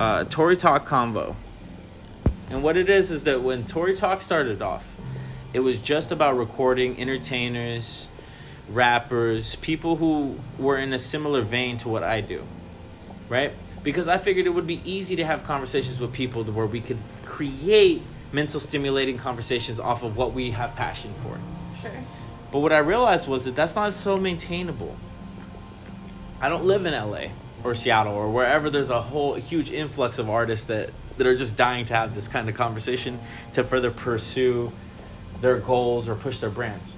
uh, Tory Talk Convo. And what it is is that when Tory Talk started off, it was just about recording entertainers, rappers, people who were in a similar vein to what I do, right? Because I figured it would be easy to have conversations with people where we could create mental stimulating conversations off of what we have passion for. Sure. But what I realized was that that's not so maintainable. I don't live in LA or Seattle or wherever there's a whole huge influx of artists that, that are just dying to have this kind of conversation to further pursue their goals or push their brands.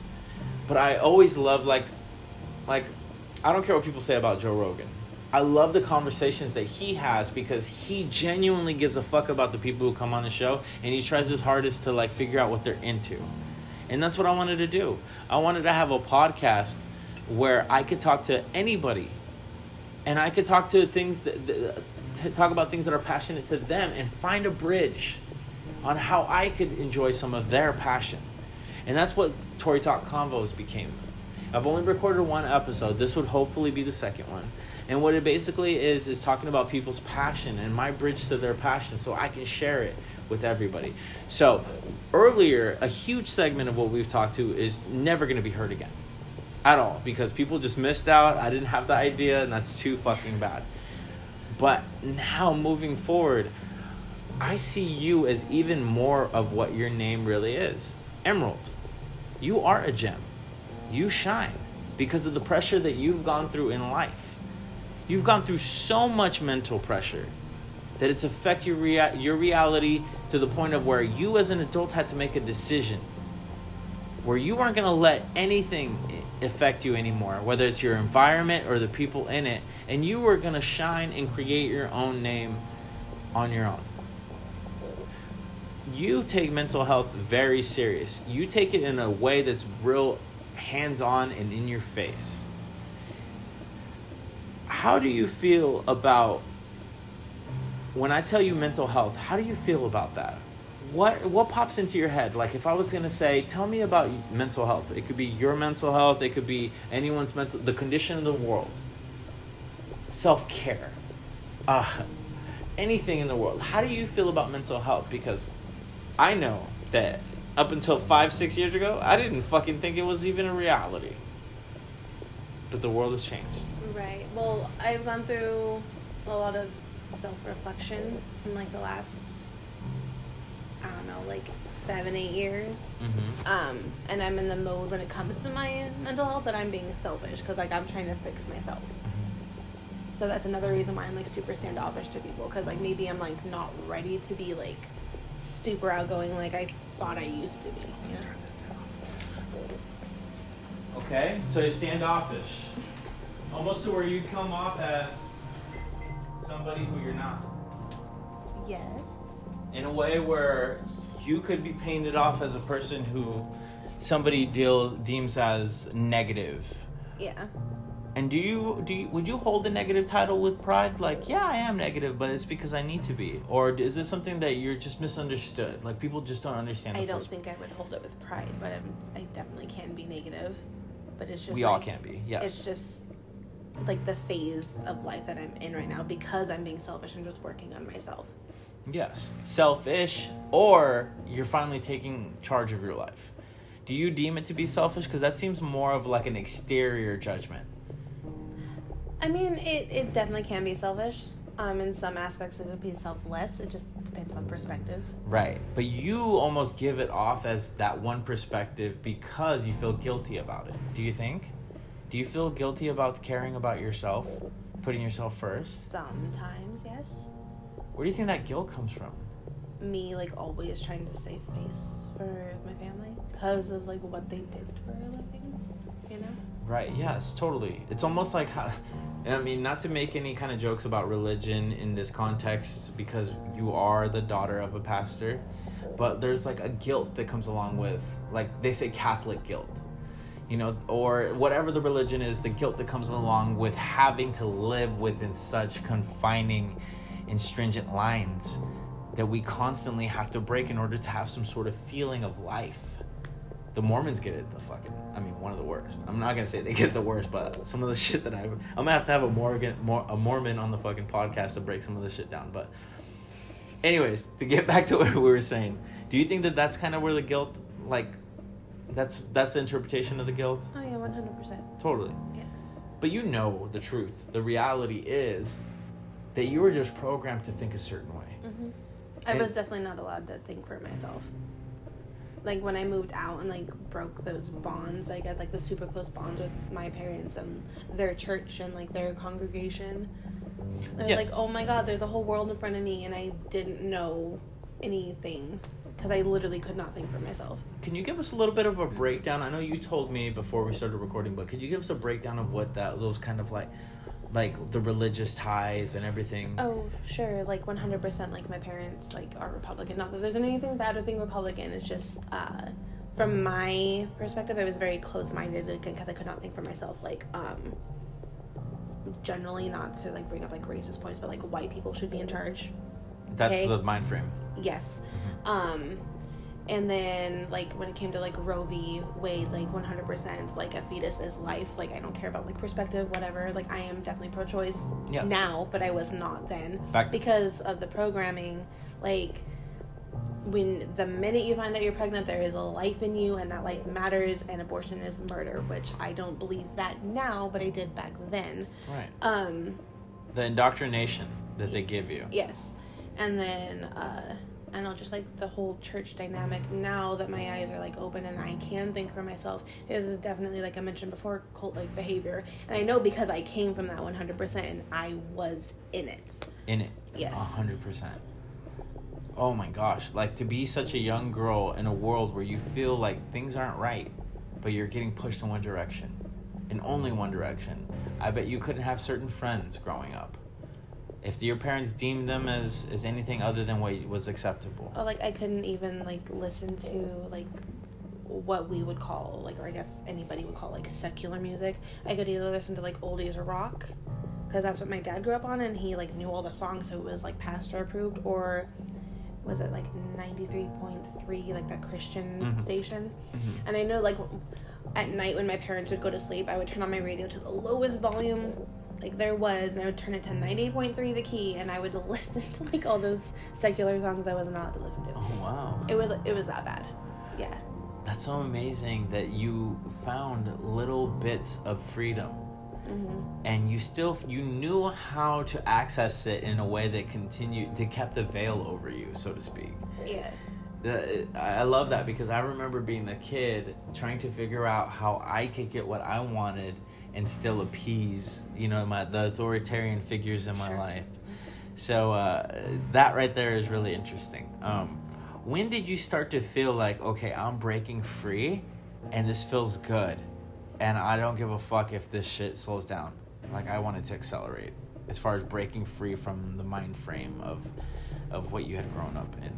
But I always love like like I don't care what people say about Joe Rogan. I love the conversations that he has because he genuinely gives a fuck about the people who come on the show and he tries his hardest to like figure out what they're into. And that's what I wanted to do. I wanted to have a podcast where I could talk to anybody and I could talk to things that, that to talk about things that are passionate to them and find a bridge on how I could enjoy some of their passion. And that's what Tory Talk Convos became. I've only recorded one episode. This would hopefully be the second one. And what it basically is is talking about people's passion and my bridge to their passion so I can share it with everybody. So, earlier, a huge segment of what we've talked to is never going to be heard again. At all because people just missed out. I didn't have the idea and that's too fucking bad. But now moving forward, I see you as even more of what your name really is. Emerald. You are a gem. You shine because of the pressure that you've gone through in life. You've gone through so much mental pressure that it's affected your, rea- your reality to the point of where you as an adult had to make a decision where you weren't going to let anything affect you anymore, whether it's your environment or the people in it, and you are going to shine and create your own name on your own. You take mental health very serious. You take it in a way that's real hands-on and in your face. How do you feel about when I tell you mental health? How do you feel about that? What what pops into your head? Like if i was going to say tell me about mental health. It could be your mental health. It could be anyone's mental the condition of the world. Self-care. Uh, anything in the world. How do you feel about mental health? Because i know that up until five six years ago i didn't fucking think it was even a reality. But the world has changed. Right. Well, I've gone through a lot of self-reflection in like the last, I don't know, like seven, eight years. mm-hmm. Um, and I'm in the mode when it comes to my mental health that I'm being selfish because like I'm trying to fix myself. So that's another reason why I'm like super standoffish to people because like maybe I'm like not ready to be like super outgoing like I thought I used to be. You know? okay so you're standoffish almost to where you come off as somebody who you're not Yes. In a way where you could be painted off as a person who somebody deal deems as negative. Yeah. And do you do you, would you hold a negative title with pride? Like, yeah, I am negative, but it's because I need to be. Or is it something that you're just misunderstood? Like people just don't understand. I don't think I would hold it with pride, but I'm, I definitely can be negative. But it's just We all like- can be, yes. It's just like the phase of life that I'm in right now because I'm being selfish and just working on myself. Yes, selfish, or you're finally taking charge of your life. Do you deem it to be selfish? Because that seems more of like an exterior judgment. I mean, it, it definitely can be selfish. Um, in some aspects, it would be selfless. It just depends on perspective. Right. But you almost give it off as that one perspective because you feel guilty about it. Do you think? Do you feel guilty about caring about yourself, putting yourself first? Sometimes, yes. Where do you think that guilt comes from? Me, like, always trying to save face for my family because of, like, what they did for a living, you know? Right, yes, totally. It's almost like how, I mean, not to make any kind of jokes about religion in this context because you are the daughter of a pastor, but there's like a guilt that comes along with, like, they say Catholic guilt, you know, or whatever the religion is, the guilt that comes along with having to live within such confining and stringent lines that we constantly have to break in order to have some sort of feeling of life. The Mormons get it the fucking. I mean, one of the worst. I'm not gonna say they get it the worst, but some of the shit that I, I'm gonna have to have a Morgan, Mor, a Mormon on the fucking podcast to break some of this shit down. But, anyways, to get back to what we were saying, do you think that that's kind of where the guilt, like, that's that's the interpretation of the guilt? Oh yeah, one hundred percent. Totally. Yeah. But you know the truth. The reality is that you were just programmed to think a certain way. hmm I And- was definitely not allowed to think for myself. Like when I moved out and like broke those bonds, I guess like the super close bonds with my parents and their church and like their congregation. I was Yes. like, oh my god, there's a whole world in front of me, and I didn't know anything because I literally could not think for myself. Can you give us a little bit of a breakdown? I know you told me before we started recording, but could you give us a breakdown of what that those kind of like like the religious ties and everything? Oh, sure, like 100%. Like my parents, like are Republican. Not that there's anything bad with being Republican. It's just, uh, from my perspective, I was very close-minded because I could not think for myself. Like, um, generally, not to like bring up like racist points, but like white people should be in charge. That's okay. the mind frame. Yes. Um, and then like when it came to like Roe v. Wade, like 100%, like a fetus is life. Like I don't care about like perspective, whatever. Like I am definitely pro-choice Yes. now, but I was not then Back- because of the programming. Like when the minute you find out you're pregnant, there is a life in you, and that life matters, and abortion is murder. Which I don't believe that now, but I did back then. Right. Um, The indoctrination that they give you. Yes. And then uh I know just like the whole church dynamic now that my eyes are like open and I can think for myself this is definitely like I mentioned before cult like behavior and I know because I came from that 100% and I was in it. In it. Yes. A hundred percent. Oh my gosh. Like to be such a young girl in a world where you feel like things aren't right, but you're getting pushed in one direction. In only one direction. I bet you couldn't have certain friends growing up. If your parents deemed them as, as anything other than what was acceptable. Or like I couldn't even like listen to like what we would call like or I guess anybody would call like secular music. I could either listen to like oldies or rock because that's what my dad grew up on and he like knew all the songs so it was like pastor approved or was it like 93.3 like that Christian Mhm. station. Mhm. And I know like at night when my parents would go to sleep, I would turn on my radio to the lowest volume like there was and I would turn it to 98.3 the key and I would listen to like all those secular songs I wasn't allowed to listen to. Oh wow. It was it was that bad. Yeah. That's so amazing that you found little bits of freedom hmm and you still you knew how to access it in a way that continued that kept the veil over you so to speak Yeah. I love that because i remember being a kid trying to figure out how i could get what i wanted and still appease you know my the authoritarian figures in my Sure. life. So uh, that right there is really interesting. Um, when did you start to feel like okay i'm breaking free and this feels good and i don't give a fuck if this shit slows down? Like i wanted to accelerate as far as breaking free from the mind frame of of what you had grown up in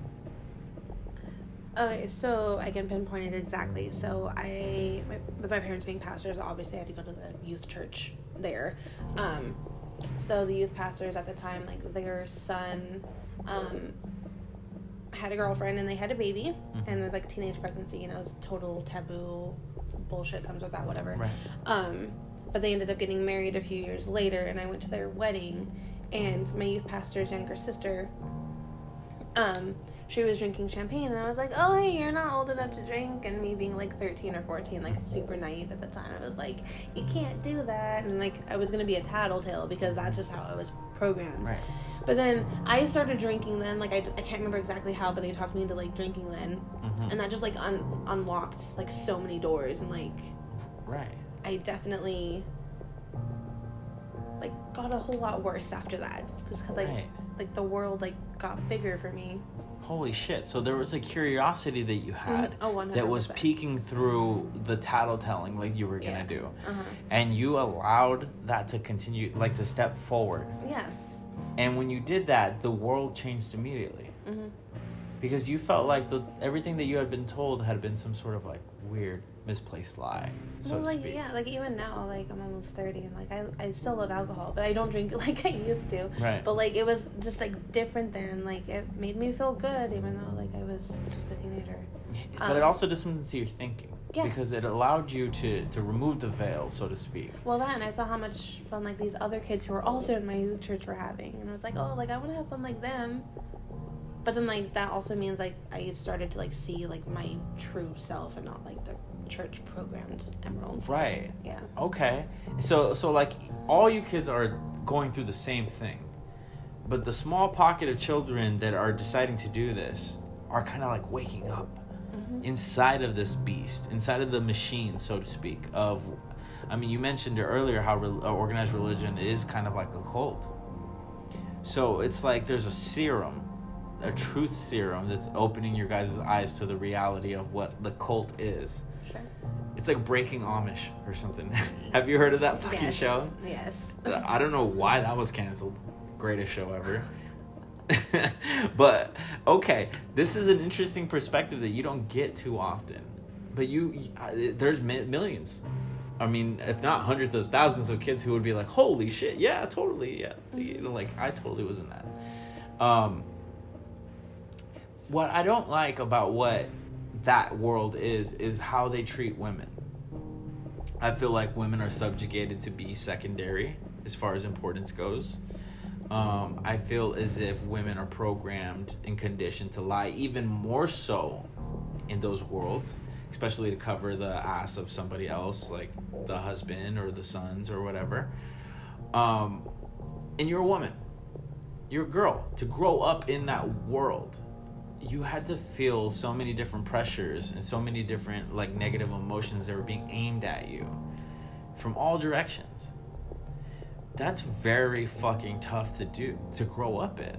Okay, so I can pinpoint it exactly. So I, my, with my parents being pastors, obviously I had to go to the youth church there. Um, so the youth pastors at the time, like their son, um, had a girlfriend and they had a baby, Mhm. and like teenage pregnancy, you know, is total taboo, bullshit comes with that, whatever. right Um, but they ended up getting married a few years later, and I went to their wedding. And my youth pastor's younger sister, um, she was drinking champagne, and I was like, "Oh, hey, you're not old enough to drink." And me being like 13 or 14, like super naive at the time, I was like, "You can't do that." And like, I was gonna be a tattletale because that's just how I was programmed. right But then I started drinking then. Like I, I can't remember exactly how, but they talked me into like drinking then, Mhm. and that just like un- unlocked like so many doors and like right I definitely like got a whole lot worse after that just because like Right. like the world like got bigger for me holy shit. So there was a curiosity that you had Mhm. Oh, that was peeking through the tattletelling like you were gonna Yeah. do. Uh-huh. And you allowed that to continue like to step forward. Yeah. And when you did that the world changed immediately. Hmm because you felt like the everything that you had been told had been some sort of like weird misplaced lie so well, like speak yeah like even now like i'm almost 30 and like I, I still love alcohol but i don't drink it like i used to Right. but like it was just like different than like it made me feel good even though like i was just a teenager but it um, also did something to your thinking Yeah. because it allowed you to to remove the veil, so to speak. Well, then I saw how much fun like these other kids who were also in my church were having, and I was like, oh, like I want to have fun like them. But then like that also means like I started to like see like my true self and not like the church programmed emerald. Right. Yeah. Okay. So so like all you kids are going through the same thing. But the small pocket of children that are deciding to do this are kind of like waking up Mhm. inside of this beast, inside of the machine, so to speak. Of, I mean, you mentioned earlier how re- uh, organized religion is kind of like a cult. So it's like there's a serum, a truth serum that's opening your guys' eyes to the reality of what the cult is. Sure. It's like Breaking Amish or something. Have you heard of that fucking Yes. show? Yes. I don't know why that was canceled. Greatest show ever. but okay, this is an interesting perspective that you don't get too often. But you, uh, there's mi- millions. I mean, if not hundreds of thousands of kids who would be like, "Holy shit, yeah, totally, yeah." You know, like I totally was in that. Um, what I don't like about what that world is is how they treat women. I feel like women are subjugated to be secondary as far as importance goes. Um, I feel as if women are programmed and conditioned to lie even more so in those worlds, especially to cover the ass of somebody else, like the husband or the sons or whatever. Um, and you're a woman, you're a girl. To grow up in that world, you had to feel so many different pressures and so many different like negative emotions that were being aimed at you from all directions. That's very fucking tough to do to grow up in.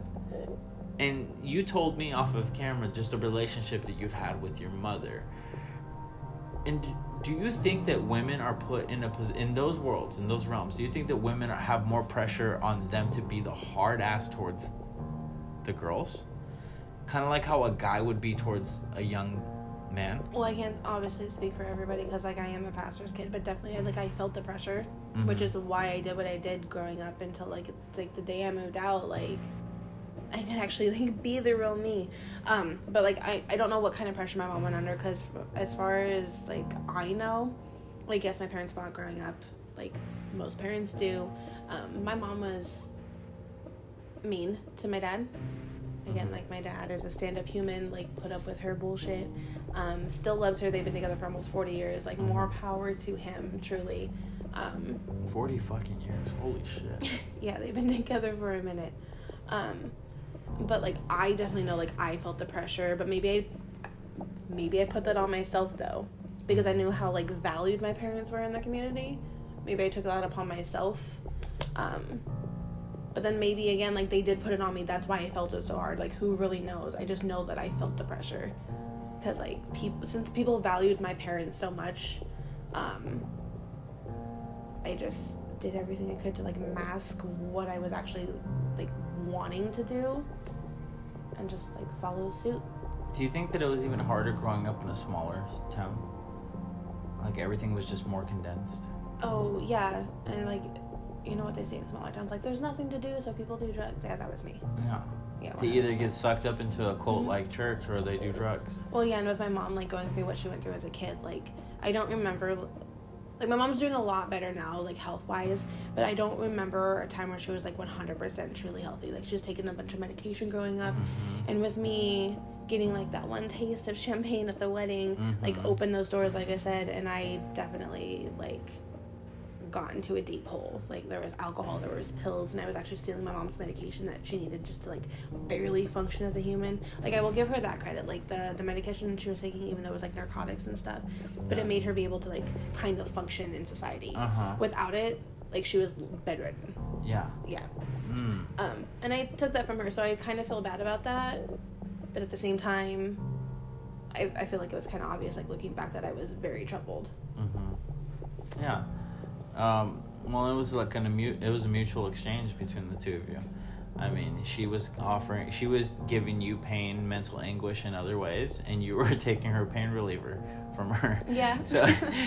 And you told me off of camera just a relationship that you've had with your mother. And do you think that women are put in a in those worlds, in those realms? Do you think that women are, have more pressure on them to be the hard ass towards the girls? Kind of like how a guy would be towards a young man. Well, I can't obviously speak for everybody because like I am a pastor's kid, but definitely like I felt the pressure, which Mhm. is why I did what I did growing up until like like the day I moved out. Like I could actually like be the real me. Um, but like I I don't know what kind of pressure my mom went under because as far as like I know, like yes, my parents fought growing up, like most parents do. Um, my mom was mean to my dad. Again, like my dad is a stand-up human, like put up with her bullshit. Um, still loves her. They've been together for almost forty years. Like more power to him, truly. Um, 40 fucking years. Holy shit. yeah, they've been together for a minute. Um, but like I definitely know like I felt the pressure, but maybe I maybe I put that on myself though because I knew how like valued my parents were in the community. Maybe I took that upon myself. Um, but then maybe again like they did put it on me. That's why I felt it so hard. Like who really knows? I just know that I felt the pressure because like people since people valued my parents so much, um, I just did everything I could to like mask what I was actually like wanting to do and just like follow suit. Do you think that it was even harder growing up in a smaller town? Like everything was just more condensed? Oh yeah, and like you know what they say in smaller towns, like there's nothing to do, so people do drugs. Yeah, that was me. Yeah. Yeah. They either get sucked up into a cult like church or they do drugs. Well, yeah, and with my mom, like going through what she went through as a kid, like I don't remember. Like my mom's doing a lot better now, like health wise, but I don't remember a time where she was like 100% truly healthy. Like she's taking a bunch of medication growing up, Mhm. and with me getting like that one taste of champagne at the wedding, like Mhm. opened those doors, like I said, and I definitely like got into a deep hole. Like there was alcohol, there was pills, and I was actually stealing my mom's medication that she needed just to like barely function as a human. Like I will give her that credit. Like the the medication she was taking, even though it was like narcotics and stuff, but it made her be able to like kind of function in society. Uh-huh. Without it, like she was bedridden. Yeah. Yeah. Mm. Um, and I took that from her, so I kind of feel bad about that. But at the same time, I, I feel like it was kind of obvious, like looking back, that I was very troubled. Mm-hmm. Yeah. Um, well, it was like an it was a mutual exchange between the two of you. I mean, she was offering, she was giving you pain, mental anguish in other ways, and you were taking her pain reliever from her. Yeah. So,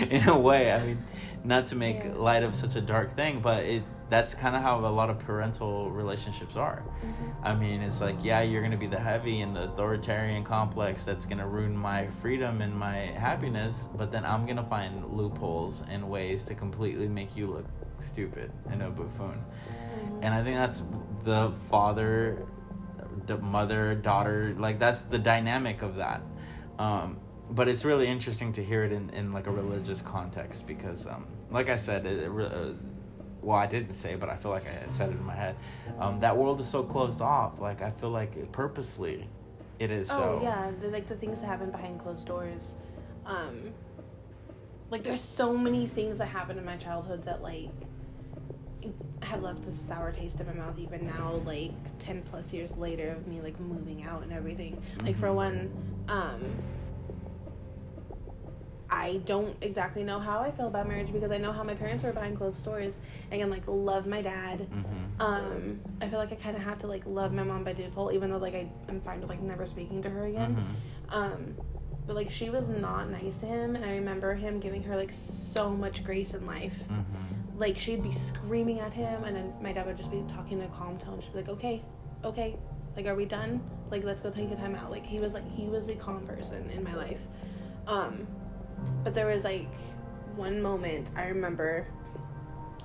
in a way, I mean, not to make Yeah. light of such a dark thing, but it that's kind of how a lot of parental relationships are. Mm-hmm. I mean, it's like, yeah, you're going to be the heavy and the authoritarian complex that's going to ruin my freedom and my happiness, but then I'm going to find loopholes and ways to completely make you look stupid and a buffoon. And I think that's the father, the mother, daughter, like that's the dynamic of that. Um, but it's really interesting to hear it in, in like a religious context because, um, like I said, it, it, uh, well, I didn't say, but I feel like I said it in my head. Um, that world is so closed off. Like I feel like it, purposely, it is so. Oh yeah, the, like the things that happen behind closed doors. Um, like there's so many things that happened in my childhood that like have left a sour taste in my mouth even now like 10 plus years later of me like moving out and everything like for Mhm. one um I don't exactly know how I feel about marriage because I know how my parents were behind closed doors. and like love my dad. Mm-hmm. Um, I feel like I kind of have to like love my mom by default, even though like I am fine with like never speaking to her again. Mhm. Um, but like she was not nice to him, and I remember him giving her like so much grace in life. Mm-hmm. Like she'd be screaming at him, and then my dad would just be talking in a calm tone. She'd be like, "Okay, okay, like are we done? Like let's go take a time out." Like he was like he was the calm person in my life. Um, but there was like one moment I remember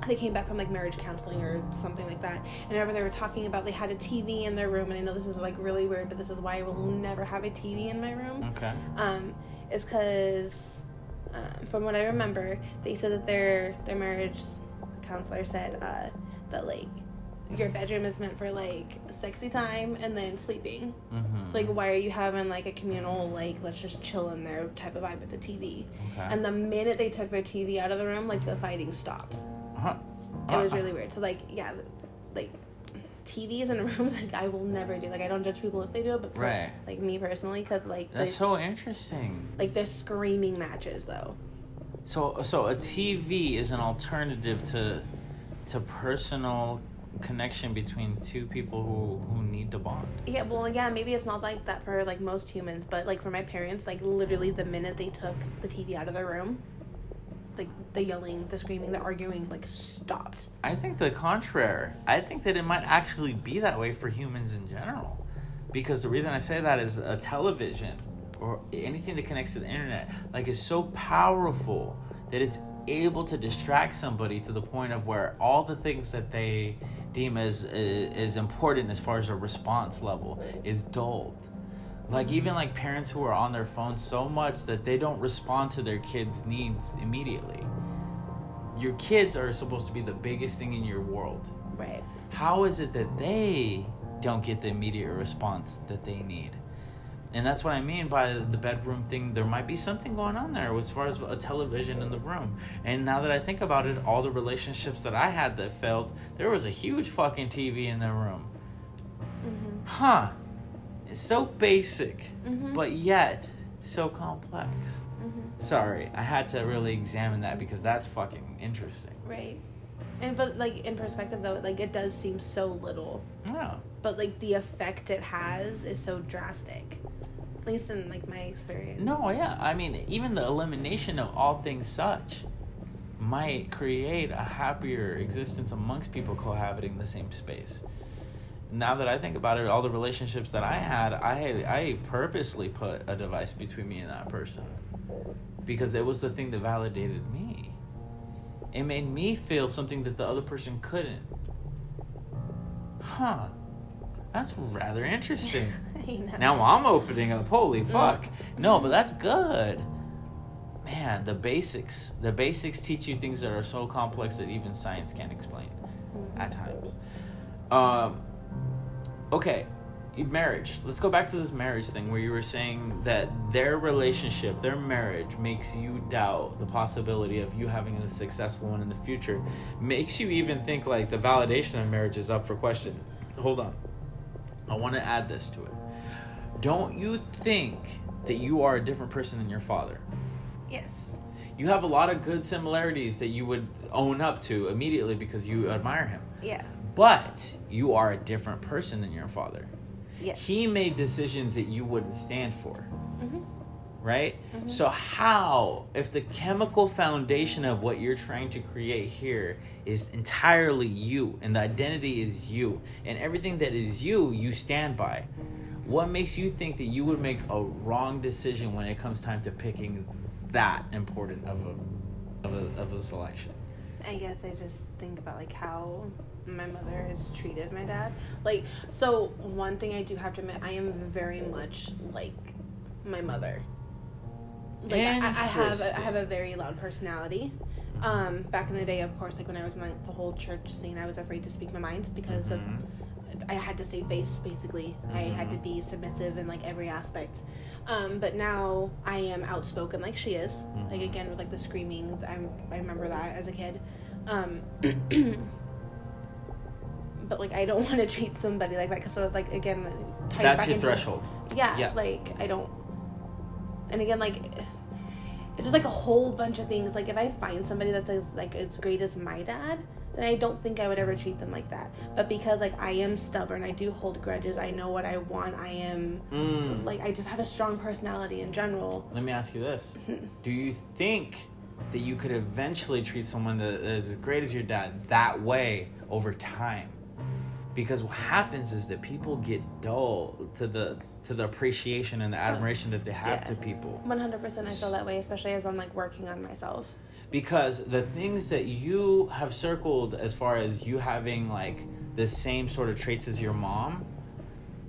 they came back from like marriage counseling or something like that. And remember they were talking about they had a TV in their room, and I know this is like really weird, but this is why I will never have a TV in my room. Okay. Um, is because um, from what I remember, they said that their their marriage counselor said uh, that like your bedroom is meant for like sexy time and then sleeping. Mm-hmm. Like, why are you having like a communal like let's just chill in there type of vibe with the TV? okay. And the minute they took their TV out of the room, like the fighting stopped. Huh. It was Uh, really weird. So like yeah, like TVs in rooms like I will never do. Like I don't judge people if they do it, but Right. like me personally, because like That's so interesting. like they're screaming matches though. So so a TV is an alternative to to personal connection between two people who who need to bond. Yeah, well, yeah, maybe it's not like that for like most humans, but like for my parents, like literally the minute they took the TV out of their room, like the yelling, the screaming, the arguing, like stopped. I think the contrary. I think that it might actually be that way for humans in general. Because the reason I say that is a television or anything that connects to the internet like is so powerful that it's able to distract somebody to the point of where all the things that they deem as as important as far as a response level is dulled. Like even like parents who are on their phones so much that they don't respond to their kids' needs immediately. Your kids are supposed to be the biggest thing in your world. Right. How is it that they don't get the immediate response that they need? And that's what I mean by the bedroom thing. There might be something going on there as far as a television in the room. And now that I think about it, all the relationships that I had that failed, there was a huge fucking TV in their room. Mm-hmm. Huh. It's so basic, Mhm. but yet so complex. Mm-hmm. Sorry, I had to really examine that because that's fucking interesting. Right. And but like in perspective though, like it does seem so little, Yeah. but like the effect it has is so drastic. At least in like my experience. No, yeah. I mean, even the elimination of all things such might create a happier existence amongst people cohabiting the same space. Now that I think about it, all the relationships that I had, I I purposely put a device between me and that person because it was the thing that validated me. It made me feel something that the other person couldn't. Huh. That's rather interesting. Now I'm opening up. Holy fuck. No, but that's good. Man, the basics. The basics teach you things that are so complex that even science can't explain at times. Um, okay, marriage. Let's go back to this marriage thing where you were saying that their relationship, their marriage, makes you doubt the possibility of you having a successful one in the future. Makes you even think like the validation of marriage is up for question. Hold on. I want to add this to it. Don't you think that you are a different person than your father? Yes. You have a lot of good similarities that you would own up to immediately because you admire him. Yeah. but you are a different person than your father. Yes. He made decisions that you wouldn't stand for, hmm right? Mhm. So, how, if the chemical foundation of what you're trying to create here is entirely you, and the identity is you, and everything that is you, you stand by, what makes you think that you would make a wrong decision when it comes time to picking that important of a, of a, of a selection? I guess I just think about like how my mother has treated my dad. Like, so one thing I do have to admit, I am very much like my mother. Like I, I have a, I have a very loud personality. Um, back in the day, of course, like when I was in like the whole church scene, I was afraid to speak my mind because Mhm. of I had to save face basically. I had to Mhm. be submissive in like every aspect. Um, but now I am outspoken like she is. Like Mhm. again with like the screaming, I I remember that as a kid. Um, but like I don't want to treat somebody like that because so like again, ties That's back your into- threshold. Yeah, Yes. like I don't. And again, like it's just like a whole bunch of things. Like if I find somebody that's as like as great as my dad, then I don't think I would ever treat them like that. But because like I am stubborn, I do hold grudges. I know what I want. I am Mm. like I just have a strong personality in general. Let me ask you this: Do you think that you could eventually treat someone that is as great as your dad that way over time? Because what happens is that people get dull to the to the appreciation and the admiration that they have Yeah. to people. One hundred percent, I feel that way, especially as I'm like working on myself. because the things that you have circled as far as you having like the same sort of traits as your mom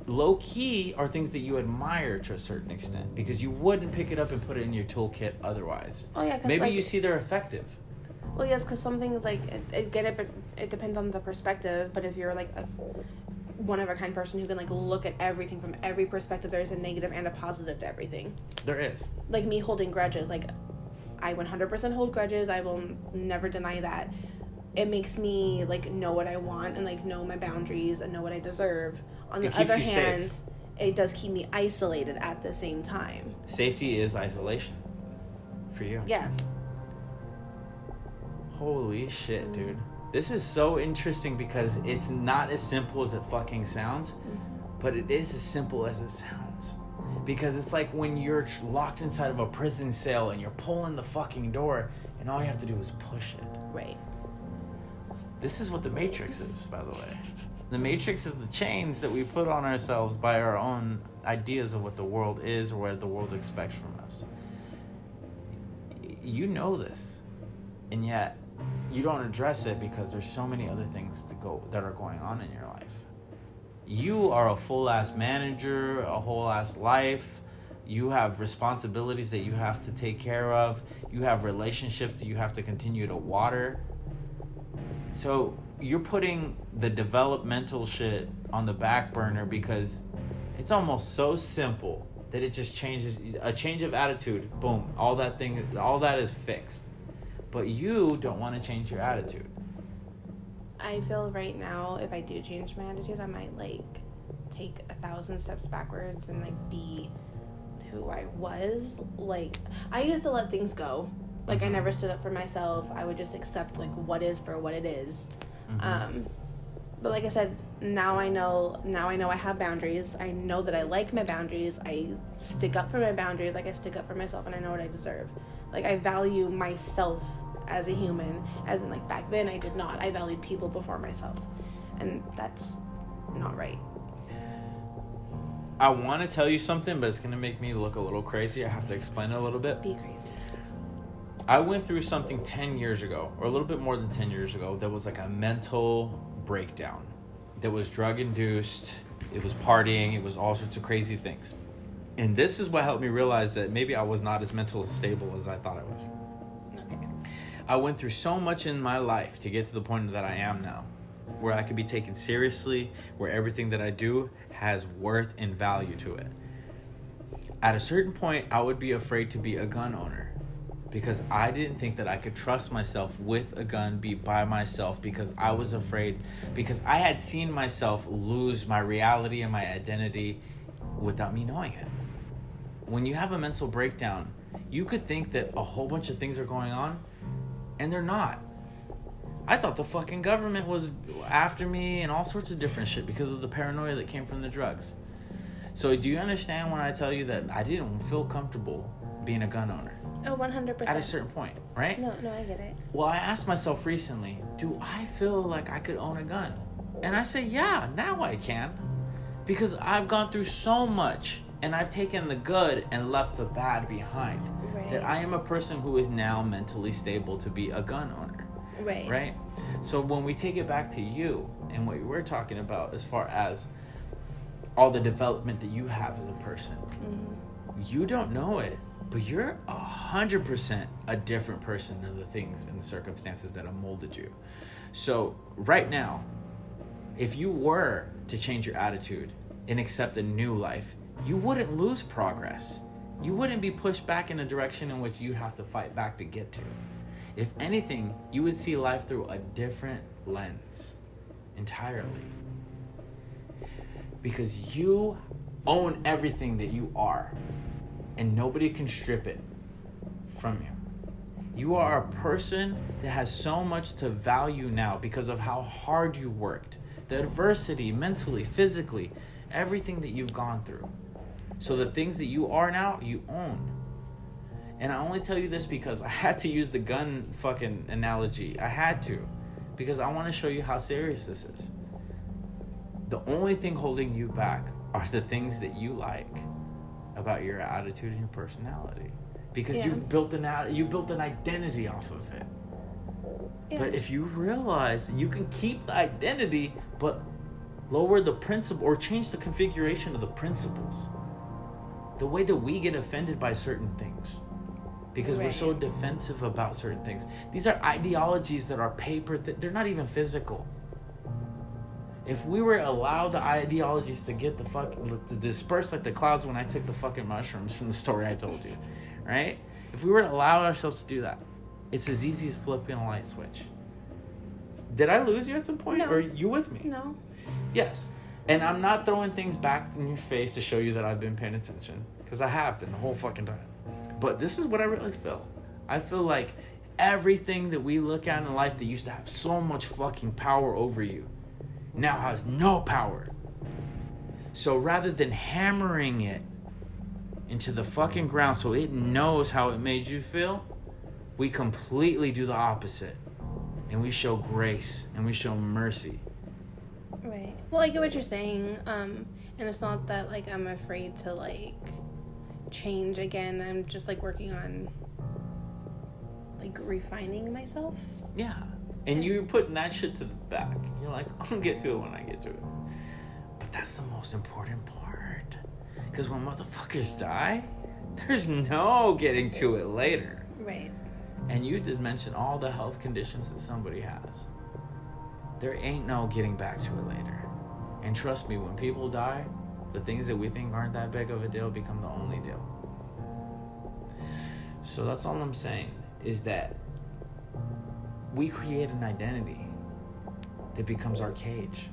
low key are things that you admire to a certain extent because you wouldn't pick it up and put it in your toolkit otherwise Oh yeah, maybe like, you see they're effective Well, yes, because some things like it, again, it, it depends on the perspective. But if you're like a one of a kind person who can like look at everything from every perspective, there's a negative and a positive to everything. there is Like me holding grudges, like I 100% hold grudges. I will never deny that. It makes me like know what I want and like know my boundaries and know what I deserve. On the other you safe. hand, it does keep me isolated at the same time. safety is isolation for you Yeah. Holy shit mm. dude. This is so interesting because it's not as simple as it fucking sounds mm. but it is as simple as it sounds. Because it's like when you're locked inside of a prison cell and you're pulling the fucking door and all you have to do is push it. Right. this is what the matrix is by the way. The matrix is the chains that we put on ourselves by our own ideas of what the world is or what the world expects from us. You know this and yet you don't address it because there's so many other things to go that are going on in your life you are a full ass manager, a whole ass life. You have responsibilities that you have to take care of. You have relationships that you have to continue to water. So you're putting the developmental shit on the back burner because it's almost so simple that it just changes a change of attitude. Boom, all that thing, all that is fixed. But you don't want to change your attitude. I feel right now, if I do change my attitude, I might like take a thousand steps backwards and like be who I was. Like I used to let things go. Like I Mhm. never stood up for myself. I would just accept like what is for what it is. Mhm. Um, but like I said, now I know. Now I know I have boundaries. I know that I like my boundaries. I stick up for my boundaries. Like I stick up for myself, and I know what I deserve. Like I value myself as a human. As in, like back then, I did not. I valued people before myself, and that's not right. I want to tell you something, but it's going to make me look a little crazy. I have to explain it a little bit. Be crazy. I went through something 10 years ago, or a little bit more than 10 years ago, that was like a mental breakdown. That was drug induced, it was partying, it was all sorts of crazy things. And this is what helped me realize that maybe I was not as mentally stable as I thought I was. Okay. I went through so much in my life to get to the point that I am now, where I could be taken seriously, where everything that I do has worth and value to it. At a certain point, I would be afraid to be a gun owner because I didn't think that I could trust myself with a gun, be by myself, because I was afraid, because I had seen myself lose my reality and my identity without me knowing it. When you have a mental breakdown, you could think that a whole bunch of things are going on, and they're not. I thought the fucking government was after me and all sorts of different shit because of the paranoia that came from the drugs. So do you understand when I tell you that I didn't feel comfortable being a gun owner Oh, 100%. at a certain point, right? No, no, I get it. Well, I asked myself recently, do I feel like I could own a gun? And I say, yeah, now I can. Because I've gone through so much and I've taken the good and left the bad behind. Right. That I am a person who is now mentally stable to be a gun owner, Right. right? So when we take it back to you and what you were talking about as far as all the development that you have as a person, Mhm. you don't know it, but you're a hundred percent a different person than the things and the circumstances that have molded you. So right now, if you were to change your attitude and accept a new life, you wouldn't lose progress. You wouldn't be pushed back in a direction in which you have to fight back to get to. If anything, you would see life through a different lens entirely. Because you own everything that you are, and nobody can strip it from you. You are a person that has so much to value now because of how hard you worked, the adversity, mentally, physically, everything that you've gone through. So the things that you are now, you own. And I only tell you this because I had to use the gun fucking analogy. I had to. Because I want to show you how serious this is. The only thing holding you back are the things that you like about your attitude and your personality. Because Yeah. you've built an you built an identity off of it. Yeah. But if you realize you can keep the identity, but lower the principle or change the configuration of the principles, the way that we get offended by certain things, because we're so defensive about certain things. These are ideologies that are paper, that they're not even physical. If we were to allow the ideologies to get the fuck to disperse like the clouds when I took the fucking mushrooms from the story I told you, right? If we were to allow ourselves to do that, it's as easy as flipping a light switch. Did I lose you at some point, No. or are you with me? no. Yes. And I'm not throwing things back in your face to show you that I've been paying attention. Because I have been the whole fucking time. But this is what I really feel. I feel like everything that we look at in life that used to have so much fucking power over you now has no power. So rather than hammering it into the fucking ground so it knows how it made you feel, we completely do the opposite. And we show grace and we show mercy. Right. Well, I get what you're saying. Um, and it's not that like I'm afraid to like change again. I'm just like working on like refining myself. Yeah. And you're putting that shit to the back. You're like, I'll get to it when I get to it. But that's the most important part. Because when motherfuckers die, there's no getting to it later. Right. And you just mentioned all the health conditions that somebody has. There ain't no getting back to it later. And trust me, when people die, the things that we think aren't that big of a deal become the only deal. So that's all I'm saying is that we create an identity that becomes our cage.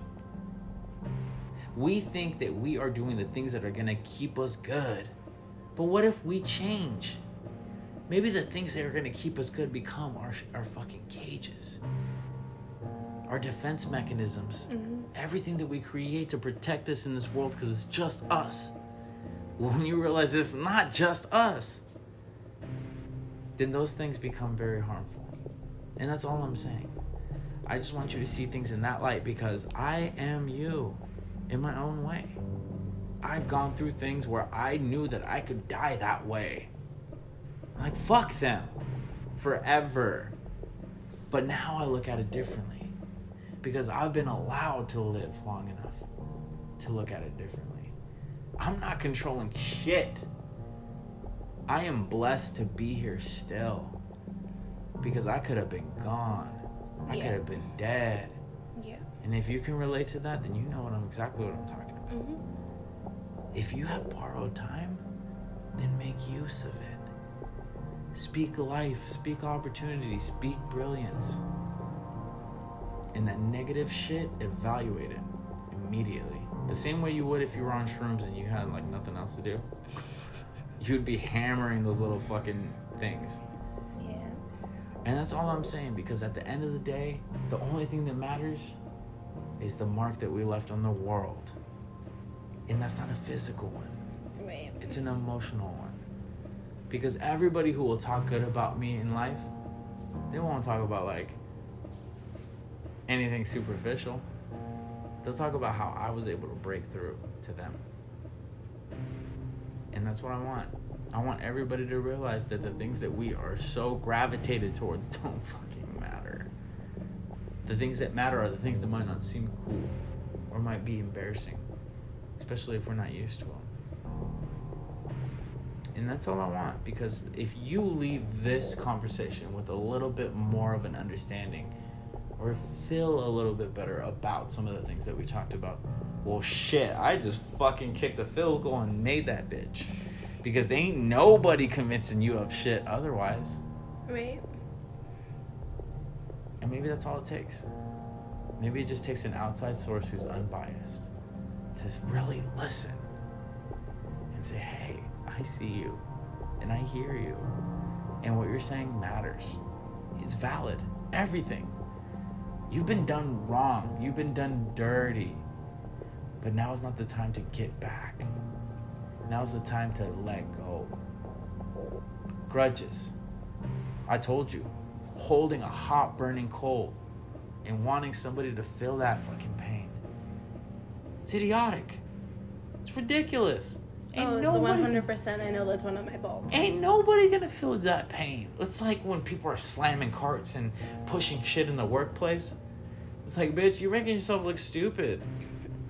We think that we are doing the things that are going to keep us good. But what if we change? Maybe the things that are going to keep us good become our, our fucking cages. Our defense mechanisms. Mhm. Everything that we create to protect us in this world because it's just us. When you realize it's not just us, then those things become very harmful. And that's all I'm saying. I just want you to see things in that light because I am you in my own way. I've gone through things where I knew that I could die that way. Like, fuck them forever. But now I look at it differently because I've been allowed to live long enough to look at it differently. I'm not controlling shit. I am blessed to be here still because I could have been gone. I Yeah. could have been dead. Yeah. And if you can relate to that, then you know what I'm exactly what I'm talking about. Mhm. If you have borrowed time, then make use of it. Speak life, speak opportunity, speak brilliance. And that negative shit, evaluate it immediately. The same way you would if you were on shrooms and you had like nothing else to do. You'd be hammering those little fucking things. Yeah. And that's all I'm saying because at the end of the day, the only thing that matters is the mark that we left on the world. And that's not a physical one, Right. it's an emotional one. Because everybody who will talk good about me in life, they won't talk about like anything superficial. They'll talk about how I was able to break through to them. And that's what I want. I want everybody to realize that the things that we are so gravitated towards don't fucking matter. The things that matter are the things that might not seem cool or might be embarrassing, especially if we're not used to them. And that's all I want because if you leave this conversation with a little bit more of an understanding or feel a little bit better about some of the things that we talked about, well, shit, I just fucking kicked a field goal and made that bitch. Because there ain't nobody convincing you of shit otherwise. Right. And maybe that's all it takes. Maybe it just takes an outside source who's unbiased to really listen and say, hey, I see you and I hear you. And what you're saying matters. It's valid. Everything. You've been done wrong. You've been done dirty. But now is not the time to get back. Now is the time to let go. Grudges. I told you, holding a hot burning coal and wanting somebody to feel that fucking pain. It's idiotic. It's ridiculous. Ain't oh, the one hundred percent. I know that's one of my faults. Ain't nobody gonna feel that pain. It's like when people are slamming carts and pushing shit in the workplace. It's like, bitch, you're making yourself look stupid.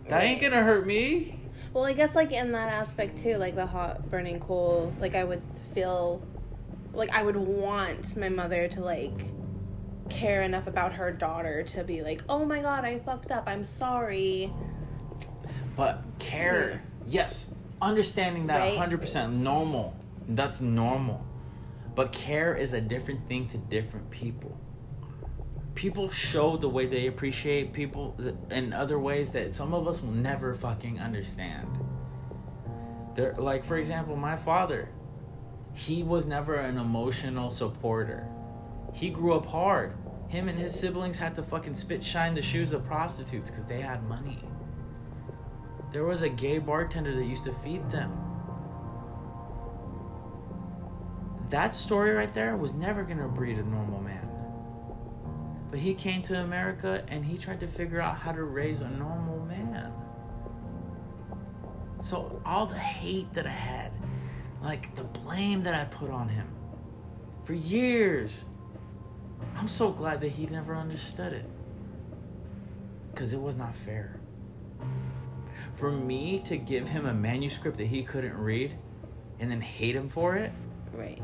That ain't gonna hurt me. Well, I guess like in that aspect too, like the hot burning coal, like I would feel like I would want my mother to like care enough about her daughter to be like, "Oh my god, I fucked up. I'm sorry." But care, yes, understanding that Right. 100% normal. That's normal. But care is a different thing to different people. People show the way they appreciate people in other ways that some of us will never fucking understand. There, like for example, my father, he was never an emotional supporter. He grew up hard. Him and his siblings had to fucking spit shine the shoes of prostitutes because they had money. There was a gay bartender that used to feed them. That story right there was never gonna breed a normal man. But he came to America and he tried to figure out how to raise a normal man. So all the hate that I had, like the blame that I put on him for years, I'm so glad that he never understood it. Because it was not fair for me to give him a manuscript that he couldn't read and then hate him for it, Right.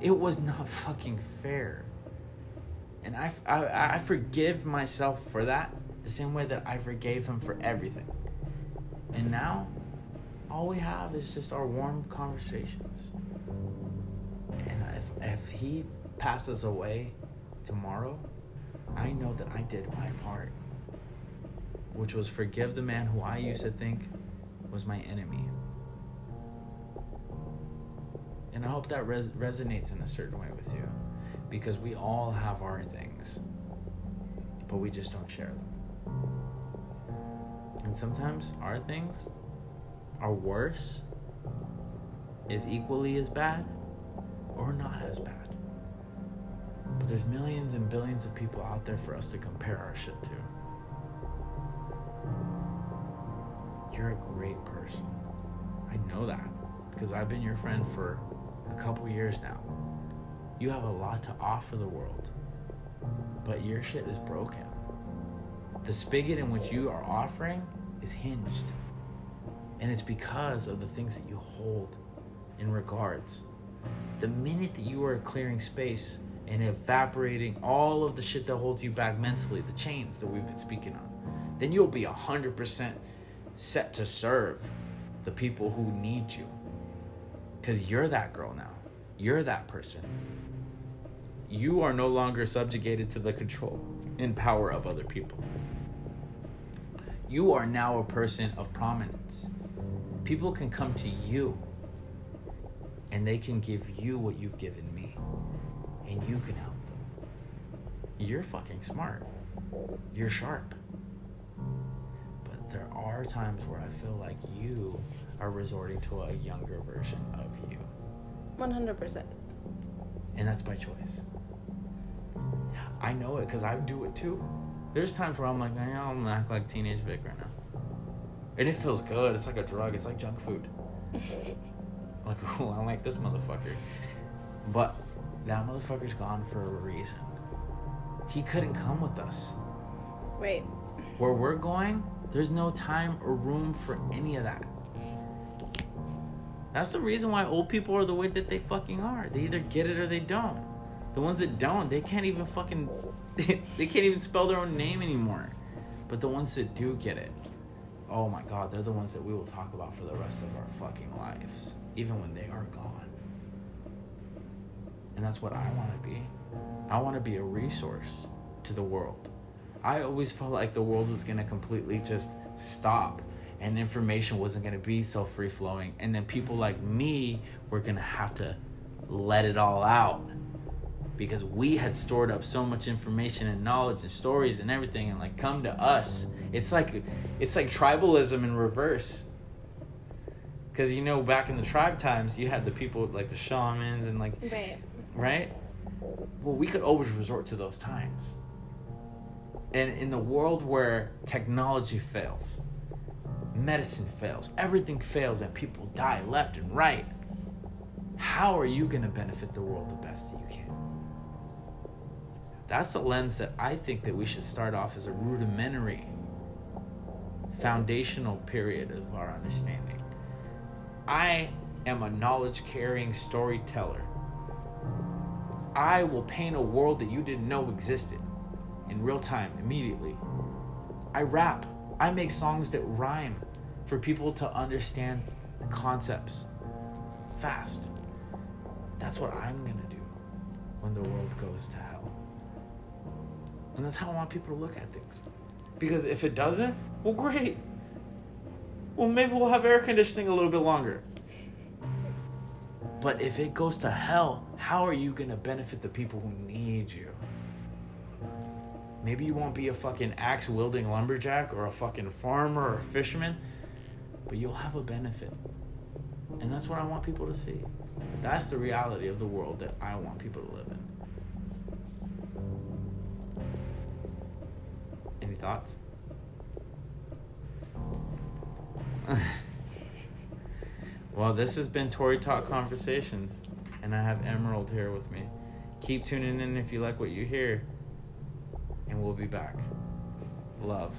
it was not fucking fair. And I, I, I forgive myself for that the same way that I forgave him for everything. And now, all we have is just our warm conversations. And if, if he passes away tomorrow, I know that I did my part which was forgive the man who I used to think was my enemy. And I hope that res- resonates in a certain way with you because we all have our things, but we just don't share them. And sometimes our things are worse, is equally as bad, or not as bad. But there's millions and billions of people out there for us to compare our shit to. You're a great person. I know that because I've been your friend for a couple years now. You have a lot to offer the world, but your shit is broken. The spigot in which you are offering is hinged, and it's because of the things that you hold in regards. The minute that you are clearing space and evaporating all of the shit that holds you back mentally, the chains that we've been speaking on, then you'll be 100% set to serve the people who need you. Because you're that girl now. You're that person. You are no longer subjugated to the control and power of other people. You are now a person of prominence. People can come to you and they can give you what you've given me, and you can help them. you're fucking smart. You're sharp. But there are times where I feel like you are resorting to a younger version of you. 100%. And that's by choice. I know it because I do it too. There's times where I'm like, man, I'm gonna act like teenage Vic right now. And it feels good. It's like a drug. It's like junk food. like, oh, I like this motherfucker. But that motherfucker's gone for a reason. He couldn't come with us. Right. Where we're going, there's no time or room for any of that. That's the reason why old people are the way that they fucking are. They either get it or they don't. The ones that don't, they can't even fucking they can't even spell their own name anymore. But the ones that do get it, oh my god, they're the ones that we will talk about for the rest of our fucking lives, even when they are gone. And that's what I want to be. I want to be a resource to the world. I always felt like the world was going to completely just stop and information wasn't going to be so free flowing. And then people like me were going to have to let it all out because we had stored up so much information and knowledge and stories and everything and like come to us it's like it's like tribalism in reverse because you know back in the tribe times you had the people like the shamans and like Right. right well we could always resort to those times and in the world where technology fails medicine fails everything fails and people die left and right. How are you going to benefit the world the best that you can? That's the lens that i think that we should start off as a rudimentary foundational period of our understanding. I am a knowledge carrying storyteller. I will paint a world that you didn't know existed in real time immediately. I rap i make songs that rhyme for people to understand the concepts fast that's what i'm going to do when the world goes to hell and that's how I want people to look at things. Because if it doesn't, well, great. Well, maybe we'll have air conditioning a little bit longer. But if it goes to hell, how are you going to benefit the people who need you? Maybe you won't be a fucking axe wielding lumberjack or a fucking farmer or a fisherman, but you'll have a benefit. And that's what I want people to see. That's the reality of the world that I want people to live in. Any thoughts? well, this has been Tory Talk Conversations, and I have Emerald here with me. Keep tuning in if you like what you hear, and we'll be back. Love.